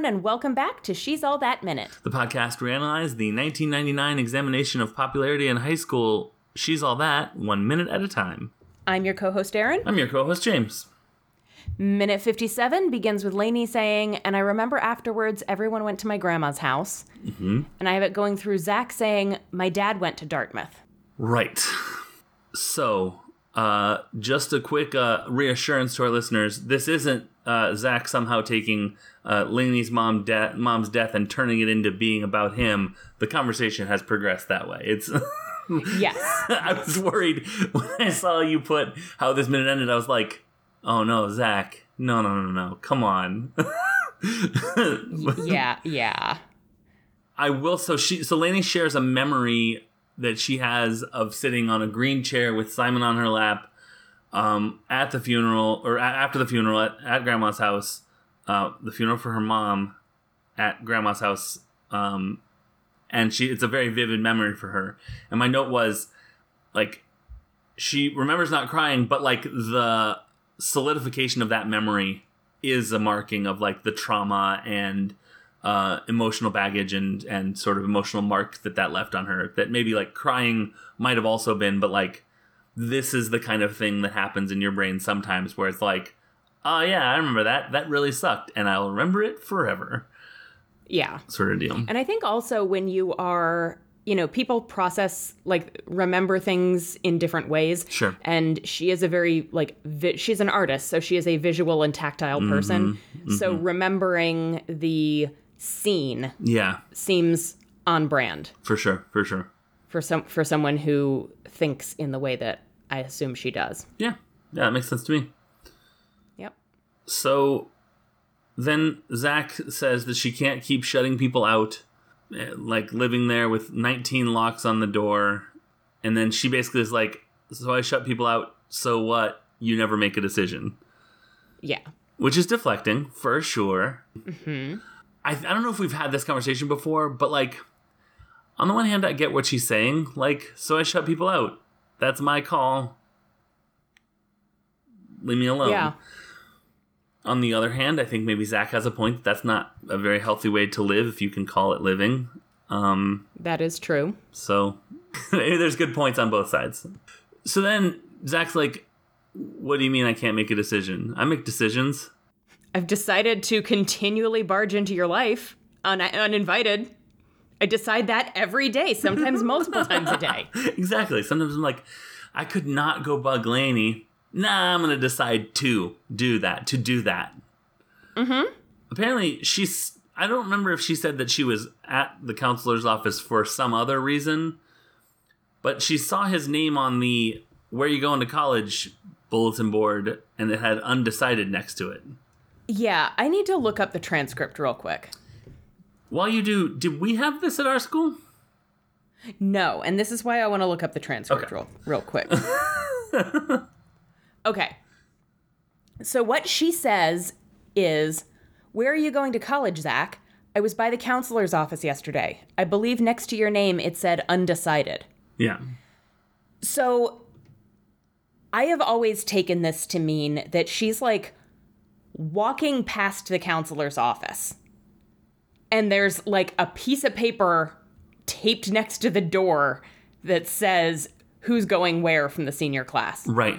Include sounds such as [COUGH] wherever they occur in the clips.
everyone, and welcome back to She's All That Minute. The podcast where we analyze the 1999 examination of popularity in high school. She's all that, one minute at a time. I'm your co host, Aaron. I'm your co-host James. Minute 57 begins with Laney saying, And I remember afterwards, everyone went to my grandma's house. Mm-hmm. And I have it going through Zach saying, My dad went to Dartmouth. Right. So, uh, just a quick uh, reassurance to our listeners: this isn't uh, Zach somehow taking uh, Laney's mom de- mom's death and turning it into being about him. The conversation has progressed that way. It's. [LAUGHS] Yes. I was worried when I saw you put how this minute ended. I was like, "Oh no, Zach! No, no, no, no! Come on!" [LAUGHS] yeah, yeah. I will. So she, so Laney shares a memory that she has of sitting on a green chair with Simon on her lap um, at the funeral or a- after the funeral at, at Grandma's house. Uh, the funeral for her mom at Grandma's house, um, and she it's a very vivid memory for her. And my note was like she remembers not crying, but like the solidification of that memory is a marking of like the trauma and uh, emotional baggage and and sort of emotional mark that that left on her that maybe like crying might have also been but like this is the kind of thing that happens in your brain sometimes where it's like oh yeah i remember that that really sucked and i'll remember it forever Yeah. sort of deal And I think also when you are, you know, people process, like, remember things in different ways. Sure. And she is a very, like, vi- she's an artist, so she is a visual and tactile person. Mm-hmm. So mm-hmm. remembering the scene yeah seems on brand for sure for sure for some for someone who thinks in the way that I assume she does. yeah yeah that makes sense to me Yep. So then Zach says that she can't keep shutting people out, eh, like living there with 19 locks on the door. And then she basically is like, So I shut people out, so what? You never make a decision. Yeah. Which is deflecting, for sure. I, I don't know if we've had this conversation before, but like, on the one hand, I get what she's saying. Like, so I shut people out. That's my call. Leave me alone. Yeah. On the other hand, I think maybe Zach has a point. That's not a very healthy way to live, if you can call it living. Um, That is true. so [LAUGHS] there's good points on both sides. So then Zach's like, "What do you mean I can't make a decision? I make decisions." I've decided to continually barge into your life un- uninvited. I decide that every day, sometimes multiple times a day. [LAUGHS] exactly. Sometimes I'm like, I could not go bug Laney. Nah, I'm gonna decide to do that. To do that. Mm-hmm. Apparently, she's. I don't remember if she said that she was at the counselor's office for some other reason, but she saw his name on the "Where you going to college" bulletin board, and it had undecided next to it. Yeah, I need to look up the transcript real quick. While you do, did we have this at our school? No, and this is why I want to look up the transcript Okay. real, real quick. [LAUGHS] okay. So what she says is, "Where are you going to college, Zach? I was by the counselor's office yesterday. I believe next to your name it said undecided." Yeah. So I have always taken this to mean that she's like walking past the counselor's office. And there's like a piece of paper taped next to the door that says who's going where from the senior class. Right.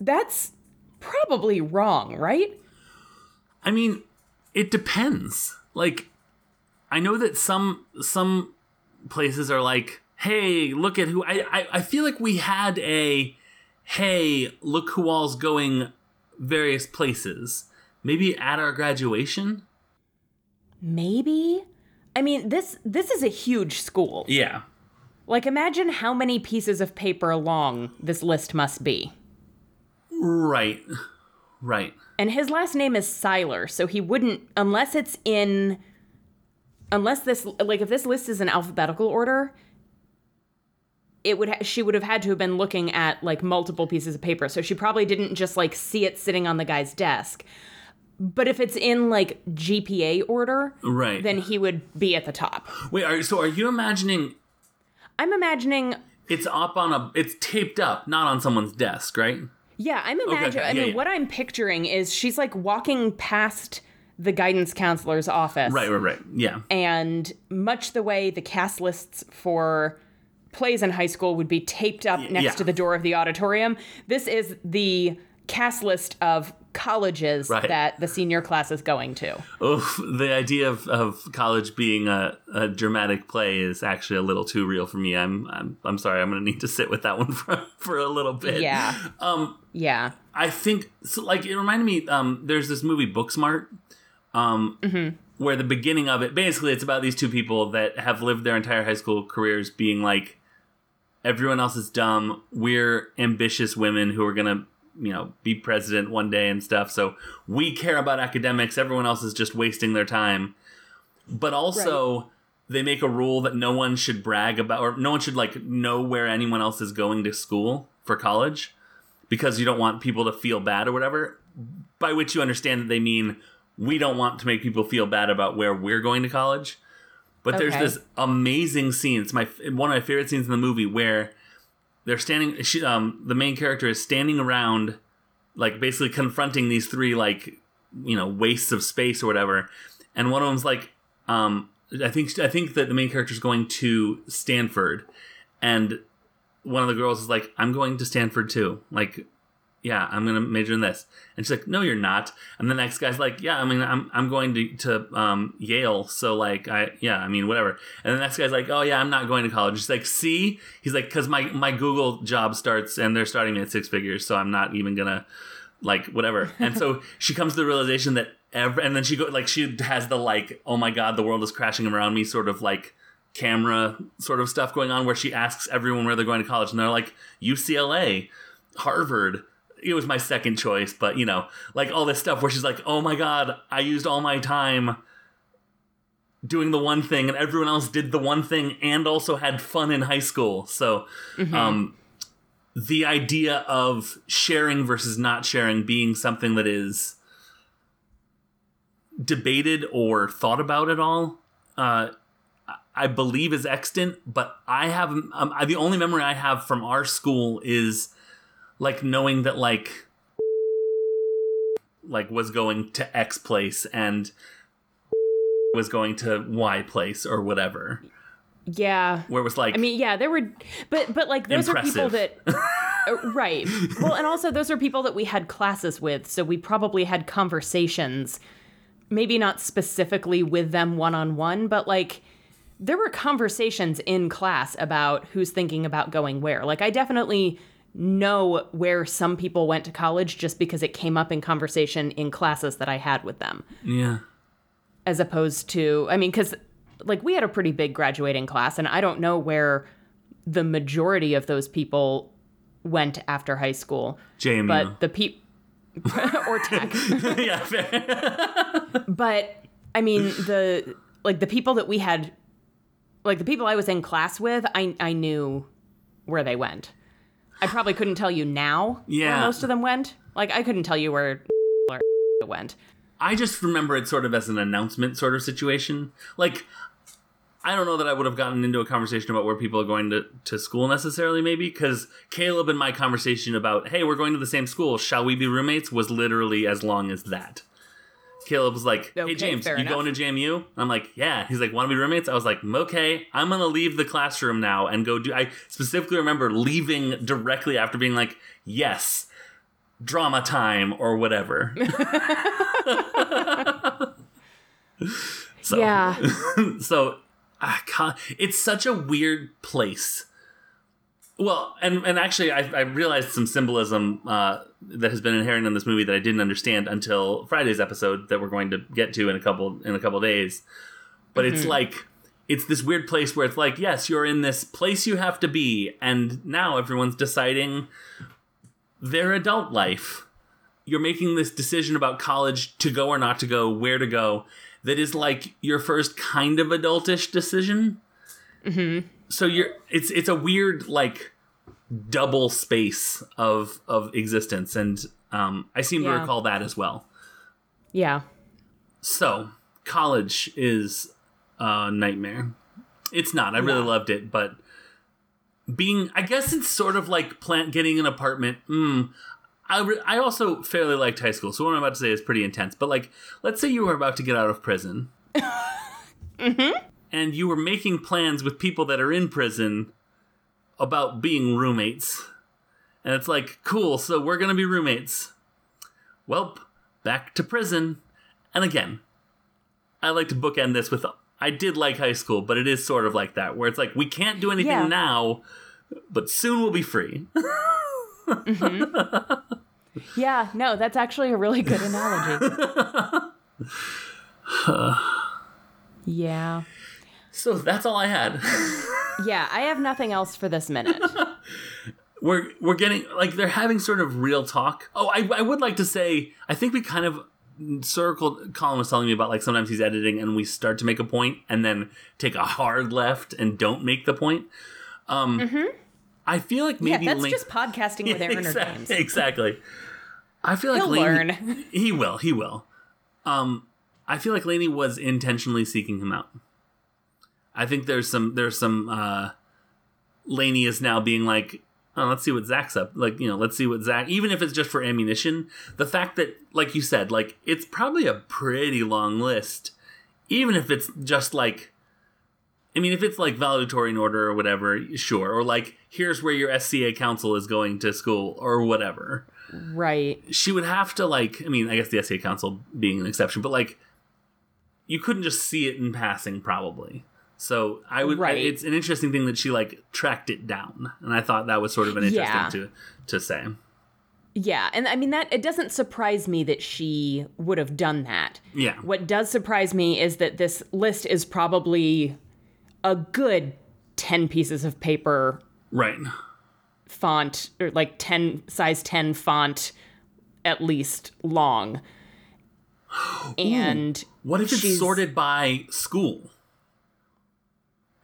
That's probably wrong, right? I mean, it depends. Like, I know that some some places are like, "Hey, look at who." I I, I feel like we had a, "Hey, look who all's going various places." Maybe at our graduation. Maybe. I mean, this this is a huge school. Yeah. Like imagine how many pieces of paper long this list must be. Right. Right. And his last name is Siler, so he wouldn't unless it's in unless this like if this list is in alphabetical order, it would ha- she would have had to have been looking at like multiple pieces of paper. So she probably didn't just like see it sitting on the guy's desk. But if it's in like GPA order, Right. then he would be at the top. Wait, are so are you imagining I'm imagining it's up on a it's taped up, not on someone's desk, right? Yeah, I'm imagining. okay, I yeah, mean, yeah. what I'm picturing is she's like walking past the guidance counselor's office. Right, right, right. Yeah. And much the way the cast lists for plays in high school would be taped up next yeah. to the door of the auditorium, this is the cast list of colleges Right. that the senior class is going to. Oof, the idea of, of college being a, a dramatic play is actually a little too real for me. I'm I'm, I'm sorry. I'm going to need to sit with that [LAUGHS] one for, for a little bit. Yeah. Um, Yeah. I think so, like it reminded me. Um, there's this movie Booksmart, um, where the beginning of it basically it's about these two people that have lived their entire high school careers being like, everyone else is dumb. We're ambitious women who are gonna, you know, be president one day and stuff. So we care about academics. Everyone else is just wasting their time. But also. They make a rule that no one should brag about, or no one should like know where anyone else is going to school for college because you don't want people to feel bad or whatever. By which you understand that they mean we don't want to make people feel bad about where we're going to college. But there's this amazing scene. It's my one of my favorite scenes in the movie where they're standing. She, um, the main character is standing around, like basically confronting these three like you know wastes of space or whatever. And one of them's like, um, I think I think that the main character is going to Stanford, and one of the girls is like, I'm going to Stanford too. Like, yeah, I'm gonna major in this. And she's like, No, you're not. And the next guy's like, Yeah, I mean, I'm I'm going to to um, Yale. So like, I yeah, I mean, whatever. And the next guy's like, Oh yeah, I'm not going to college. She's like, See, he's like, because my my Google job starts and they're starting me at six figures, so I'm not even gonna like whatever. And so [LAUGHS] she comes to the realization that every and then she go like she has the like, oh my god, the world is crashing around me, sort of like camera sort of stuff going on where she asks everyone where they're going to college and they're like UCLA, Harvard. It was my second choice, but you know, like all this stuff where she's like, "Oh my god, I used all my time doing the one thing and everyone else did the one thing and also had fun in high school." So, um the idea of sharing versus not sharing being something that is debated or thought about at all uh, I believe is extant, but I have um, I, the only memory I have from our school is like knowing that like like was going to X place and was going to Y place or whatever. Yeah. Where it was like I mean, yeah, there were, but but like those are people that, uh, right? Well, and also those are people that we had classes with, so we probably had conversations, maybe not specifically with them one on one, but like there were conversations in class about who's thinking about going where. Like I definitely know where some people went to college just because it came up in conversation in classes that I had with them yeah. as opposed to I mean cuz like we had a pretty big graduating class and I don't know where the majority of those people went after high school JMU. but the peop [LAUGHS] or tech [LAUGHS] yeah, fair. [LAUGHS] but I mean the like the people that we had like the people I was in class with I I knew where they went I probably couldn't tell you now Yeah. where most of them went like I couldn't tell you where [LAUGHS] went I just remember it sort of as an announcement sort of situation. Like, I don't know that I would have gotten into a conversation about where people are going to, to school necessarily, maybe, because Caleb and my conversation about, hey, we're going to the same school, shall we be roommates, was literally as long as that. Caleb was like, hey, Okay, James, you enough. going to JMU? I'm like, yeah. He's like, want to be roommates? I was like, okay, I'm going to leave the classroom now and go do. I specifically remember leaving directly after being like, yes, drama time or whatever. [LAUGHS] [LAUGHS] so, yeah [LAUGHS] so ah, I it's such a weird place. Well, and and actually, I, I realized some symbolism uh, that has been inherent in this movie that I didn't understand until Friday's episode that we're going to get to in a couple in a couple days. But it's like it's this weird place where it's like, yes, you're in this place you have to be, and now everyone's deciding their adult life. You're making this decision about college to go or not to go, where to go. That is like your first kind of adultish decision. Mm-hmm. So you're it's it's a weird like double space of of existence, and um, I seem to recall that as well. yeah So college is a nightmare. It's not. I really Yeah. loved it, but being I guess it's sort of like plant getting an apartment. Mm, I, re- I also fairly liked high school, so what I'm about to say is pretty intense. But like, let's say you were about to get out of prison, [LAUGHS] and you were making plans with people that are in prison about being roommates, and it's like, cool, so we're gonna be roommates. Welp, back to prison, and again, I like to bookend this with. I did like high school, but it is sort of like that, where it's like we can't do anything Yeah. now, but soon we'll be free. [LAUGHS] Mm-hmm. [LAUGHS] Yeah, no, that's actually a really good analogy. [LAUGHS] yeah. so that's all I had. [LAUGHS] Yeah, I have nothing else for this minute. [LAUGHS] we're we're getting like they're having sort of real talk. Oh, I I would like to say I think we kind of circled. Colin was telling me about like sometimes he's editing and we start to make a point and then take a hard left and don't make the point. Um, I feel like Yeah, maybe that's Lane- just podcasting with [LAUGHS] Aaron or exactly, James. exactly. I feel like He'll Laney, learn. He will. He will. Um, I feel like Laney was intentionally seeking him out. I think there's some there's some uh Laney is now being like, oh, let's see what Zach's up. Like, you know, let's see what Zach even if it's just for ammunition. The fact that, like you said, like it's probably a pretty long list. Even if it's just like I mean, if it's like valedictorian order or whatever, sure. Or like, here's where your SCA council is going to school or whatever Right. she would have to like i mean i guess the SCA council being an exception but like you couldn't just see it in passing probably so i would Right. it's an interesting thing that she like tracked it down and i thought that was sort of an interesting Yeah. to to say Yeah, and I mean that it doesn't surprise me that she would have done that. yeah What does surprise me is that this list is probably a good 10 pieces of paper right font or like 10 size 10 font at least long. And what if it's sorted by school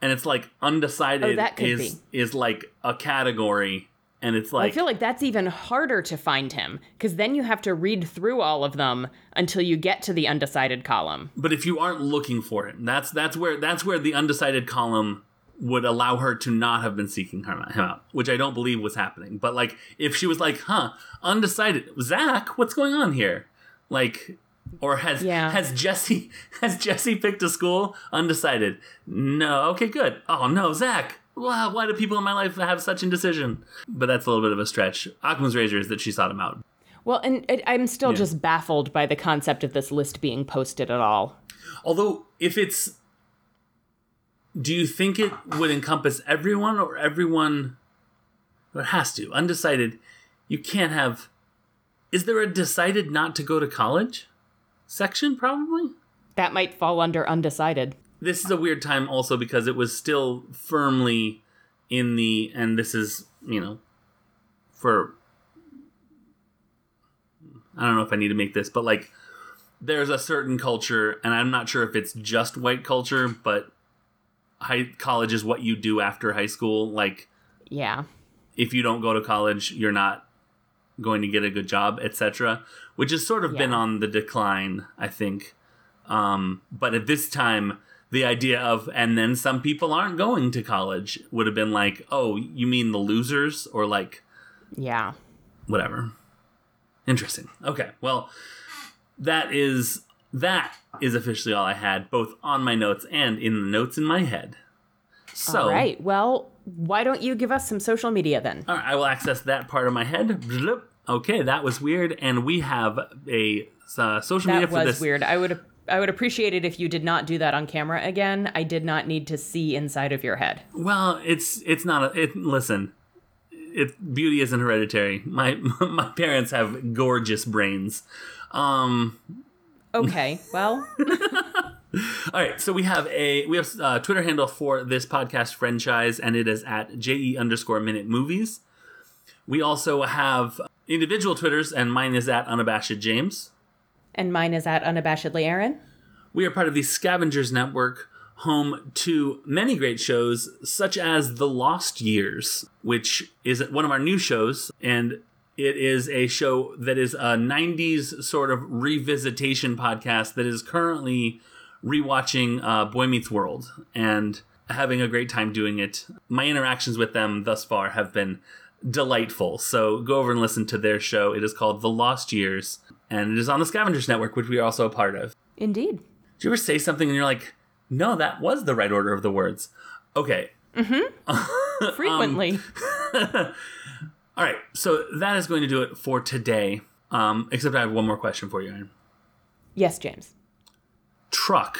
and it's like undecided Oh, that could is is like a category and it's like I feel like that's even harder to find him because then you have to read through all of them until you get to the undecided column. But if you aren't looking for him, that's that's where that's where the undecided column would allow her to not have been seeking him him out, which I don't believe was happening. But like, if she was like, "Huh, undecided, Zach, what's going on here?" Like, or has Yeah. has Jesse [LAUGHS] has Jesse picked a school undecided? No, okay, good. Oh no, Zach. Wow, why do people in my life have such indecision? But that's a little bit of a stretch. Occam's razor is that she sought him out. Well, and I'm still Yeah. just baffled by the concept of this list being posted at all. Although, if it's. Do you think it would encompass everyone or everyone? It has to. Undecided. You can't have. Is there a decided not to go to college section? Probably. That might fall under undecided. This is a weird time also because it was still firmly in the. And this is, you know, for. I don't know if I need to make this, but like. There's a certain culture, and I'm not sure if it's just white culture, but high college is what you do after high school. Like Yeah. if you don't go to college, you're not going to get a good job, etc. Which has sort of been on the decline, I think. Um, but at this time, the idea of and then some people aren't going to college would have been like, oh, you mean the losers, or like Yeah. whatever. Interesting. Okay, well, that is that is officially all I had, both on my notes and in the notes in my head. So, All right. Well, why don't you give us some social media then? all right, I will access that part of my head. Okay, that was weird, and we have a uh, social media That was weird. I would I would appreciate it if you did not do that on camera again. I did not need to see inside of your head. Well, it's it's not a. It, listen, it beauty isn't hereditary. My [LAUGHS] my parents have gorgeous brains. Um, Okay. Well, [LAUGHS] All right, so we have a we have a Twitter handle for this podcast franchise, and it is at je underscore minute movies. We also have individual Twitters, and mine is at unabashed James. and mine is at unabashedly Aaron. We are part of the Scavengers Network, home to many great shows, such as The Lost Years, which is one of our new shows, and it is a show that is a 90s sort of revisitation podcast that is currently rewatching uh, Boy Meets World and having a great time doing it. My interactions with them thus far have been delightful. So go over and listen to their show. It is called The Lost Years, and it is on the Scavengers Network, which we are also a part of. Indeed. Do you ever say something and you're like, no, that was the right order of the words? Okay. Mm-hmm. [LAUGHS] Frequently. [LAUGHS] All right. So that is going to do it for today. Um, except I have one more question for you, Aaron. yes, James. Truck.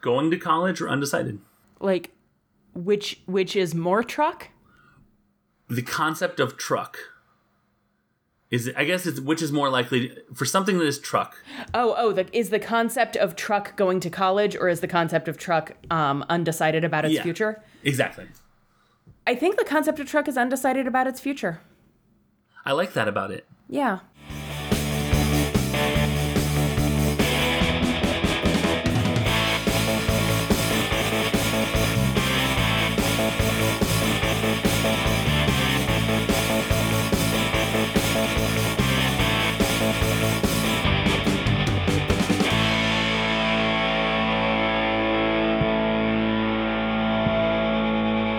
Going to college or undecided? Like, which which is more truck? The concept of truck. Is it, I guess it's which is more likely for something that is truck. Oh, oh, the, is the concept of truck going to college or is the concept of truck um, undecided about its Yeah. future? Exactly. I think the concept of truck is undecided about its future. I like that about it. Yeah.